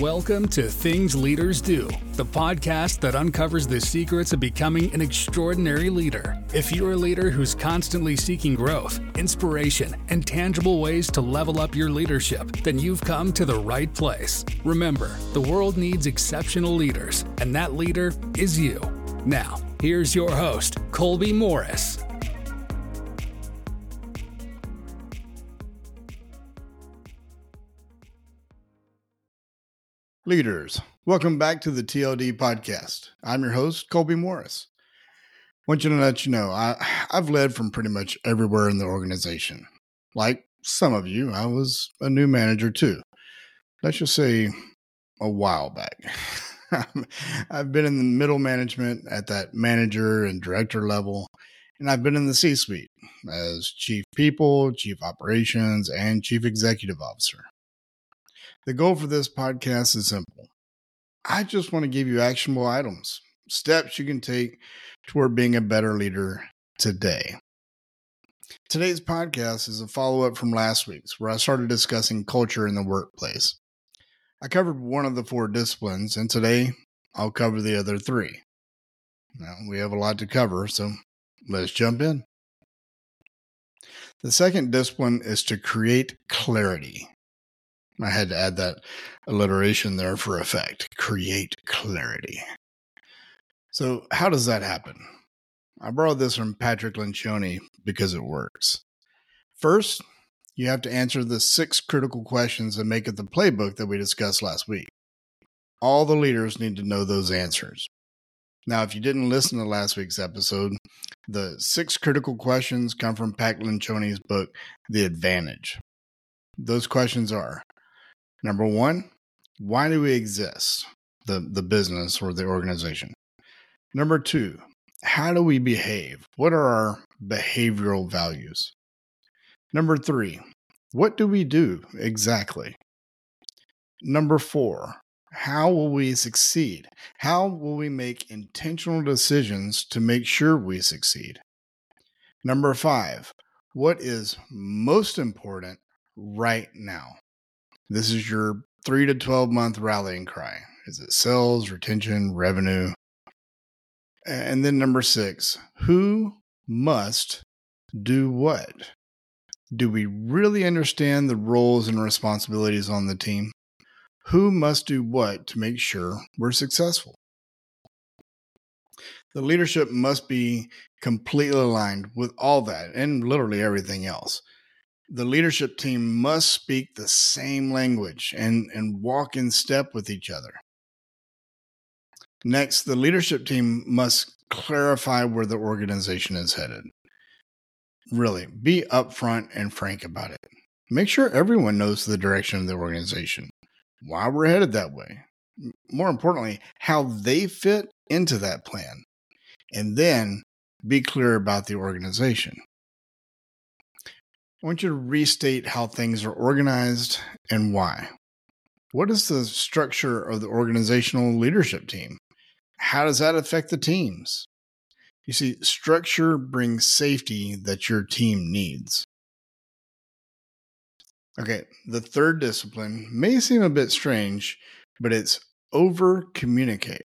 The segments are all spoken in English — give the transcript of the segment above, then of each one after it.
Welcome to Things Leaders Do, the podcast that uncovers the secrets of becoming an extraordinary leader. If you're a leader who's constantly seeking growth, inspiration, and tangible ways to level up your leadership, then you've come to the right place. Remember, the world needs exceptional leaders, and that leader is you. Now, here's your host, Colby Morris. Leaders, welcome back to the TLD podcast. I'm your host, Colby Morris. I want you to let you know I, I've led from pretty much everywhere in the organization. Like some of you, I was a new manager too. Let's just say a while back. I've been in the middle management at that manager and director level, and I've been in the C suite as chief people, chief operations, and chief executive officer. The goal for this podcast is simple. I just want to give you actionable items, steps you can take toward being a better leader today. Today's podcast is a follow up from last week's, where I started discussing culture in the workplace. I covered one of the four disciplines, and today I'll cover the other three. Now, we have a lot to cover, so let's jump in. The second discipline is to create clarity. I had to add that alliteration there for effect. Create clarity. So, how does that happen? I borrowed this from Patrick Lencioni because it works. First, you have to answer the six critical questions that make it the playbook that we discussed last week. All the leaders need to know those answers. Now, if you didn't listen to last week's episode, the six critical questions come from Pat Lencioni's book, The Advantage. Those questions are Number one, why do we exist? The, the business or the organization. Number two, how do we behave? What are our behavioral values? Number three, what do we do exactly? Number four, how will we succeed? How will we make intentional decisions to make sure we succeed? Number five, what is most important right now? This is your three to 12 month rallying cry. Is it sales, retention, revenue? And then number six, who must do what? Do we really understand the roles and responsibilities on the team? Who must do what to make sure we're successful? The leadership must be completely aligned with all that and literally everything else the leadership team must speak the same language and, and walk in step with each other. Next, the leadership team must clarify where the organization is headed. Really, be upfront and frank about it. Make sure everyone knows the direction of the organization, why we're headed that way. More importantly, how they fit into that plan. And then be clear about the organization. I want you to restate how things are organized and why. What is the structure of the organizational leadership team? How does that affect the teams? You see, structure brings safety that your team needs. Okay, the third discipline may seem a bit strange, but it's over communicate.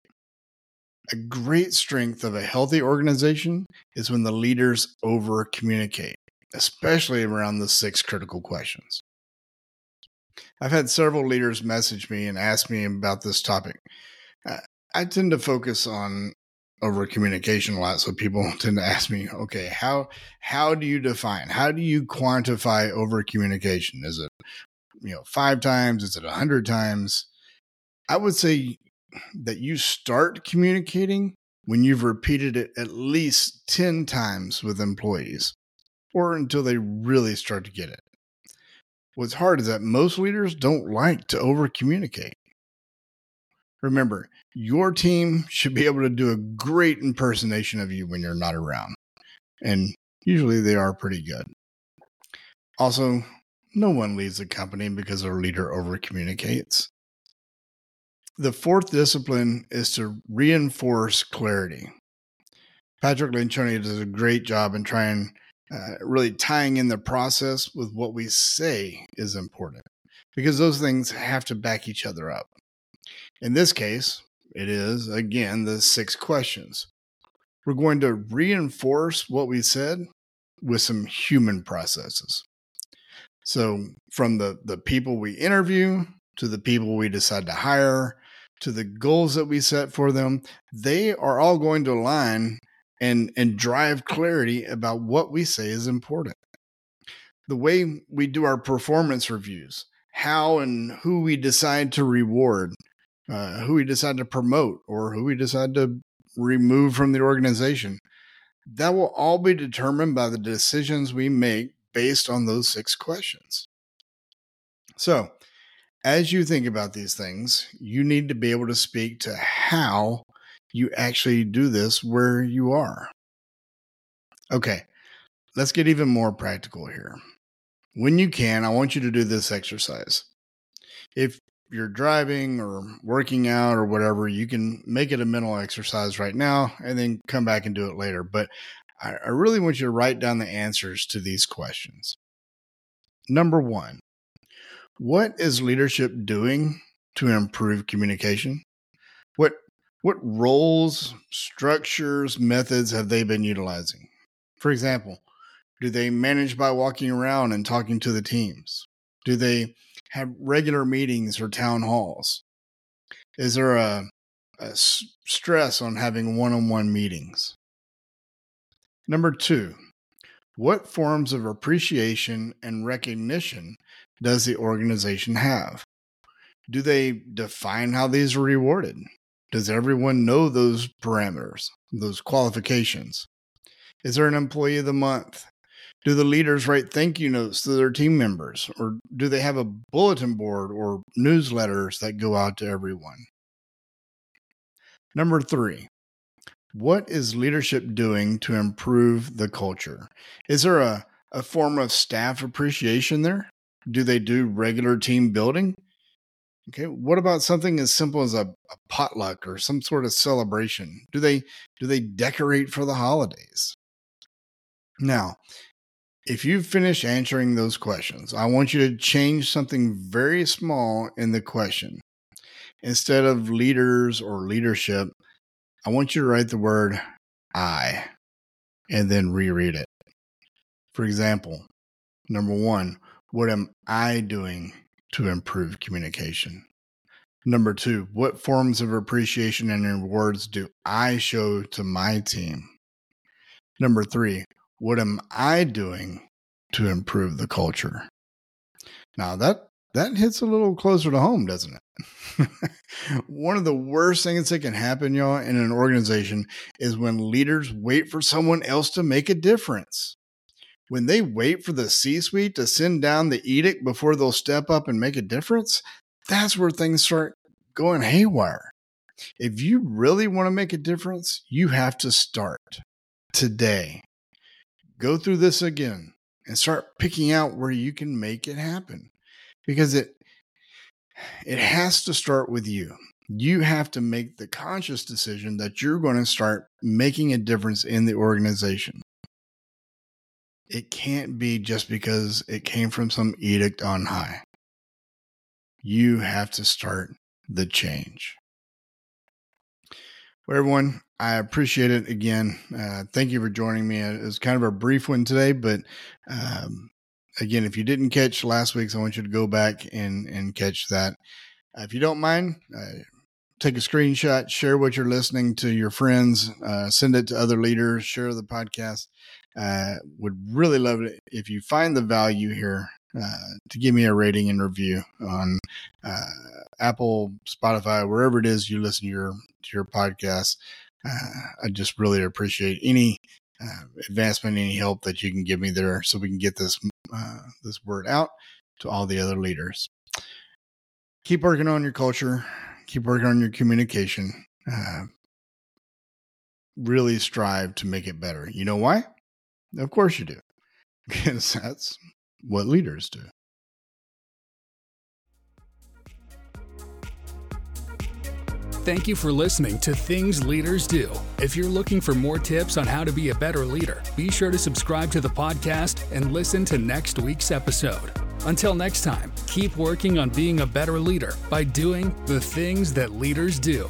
A great strength of a healthy organization is when the leaders over communicate especially around the six critical questions. I've had several leaders message me and ask me about this topic. I tend to focus on over communication a lot, so people tend to ask me, okay, how how do you define? How do you quantify over communication? Is it you know five times? Is it a hundred times? I would say that you start communicating when you've repeated it at least 10 times with employees or until they really start to get it. What's hard is that most leaders don't like to over communicate. Remember, your team should be able to do a great impersonation of you when you're not around. And usually they are pretty good. Also, no one leads a company because their leader over communicates. The fourth discipline is to reinforce clarity. Patrick Lencioni does a great job in trying uh, really tying in the process with what we say is important because those things have to back each other up. In this case, it is again the six questions. We're going to reinforce what we said with some human processes. So, from the, the people we interview to the people we decide to hire to the goals that we set for them, they are all going to align and, and drive clarity about what we say is important. The way we do our performance reviews, how and who we decide to reward, uh, who we decide to promote, or who we decide to remove from the organization, that will all be determined by the decisions we make based on those six questions. So, as you think about these things, you need to be able to speak to how you actually do this where you are. Okay, let's get even more practical here. When you can, I want you to do this exercise. If you're driving or working out or whatever, you can make it a mental exercise right now and then come back and do it later. But I, I really want you to write down the answers to these questions. Number one, what is leadership doing to improve communication? What roles, structures, methods have they been utilizing? For example, do they manage by walking around and talking to the teams? Do they have regular meetings or town halls? Is there a, a stress on having one on one meetings? Number two, what forms of appreciation and recognition does the organization have? Do they define how these are rewarded? Does everyone know those parameters, those qualifications? Is there an employee of the month? Do the leaders write thank you notes to their team members? Or do they have a bulletin board or newsletters that go out to everyone? Number three, what is leadership doing to improve the culture? Is there a, a form of staff appreciation there? Do they do regular team building? Okay, what about something as simple as a, a, potluck or some sort of celebration? Do they do they decorate for the holidays? Now, if you finish answering those questions, I want you to change something very small in the question. Instead of leaders or leadership, I want you to write the word I and then reread it. For example, number one, what am I doing to improve communication? Number two, what forms of appreciation and rewards do I show to my team? Number three, what am I doing to improve the culture? Now that that hits a little closer to home, doesn't it? One of the worst things that can happen, y'all, in an organization is when leaders wait for someone else to make a difference when they wait for the C suite to send down the edict before they'll step up and make a difference, that's where things start going haywire. If you really want to make a difference, you have to start today. Go through this again and start picking out where you can make it happen because it it has to start with you. You have to make the conscious decision that you're going to start making a difference in the organization it can't be just because it came from some edict on high. You have to start the change. Well, everyone, I appreciate it again. Uh, thank you for joining me. It was kind of a brief one today, but um, again, if you didn't catch last week's, I want you to go back and, and catch that. Uh, if you don't mind, uh, take a screenshot, share what you're listening to your friends, uh, send it to other leaders, share the podcast. Uh, would really love it if you find the value here uh, to give me a rating and review on uh, Apple, Spotify, wherever it is you listen to your to your podcast. Uh, I just really appreciate any uh, advancement, any help that you can give me there, so we can get this this word out to all the other leaders. Keep working on your culture. Keep working on your communication. really strive to make it better. You know why? Of course you do, because that's what leaders do. Thank you for listening to Things Leaders Do. If you're looking for more tips on how to be a better leader, be sure to subscribe to the podcast and listen to next week's episode. Until next time, keep working on being a better leader by doing the things that leaders do.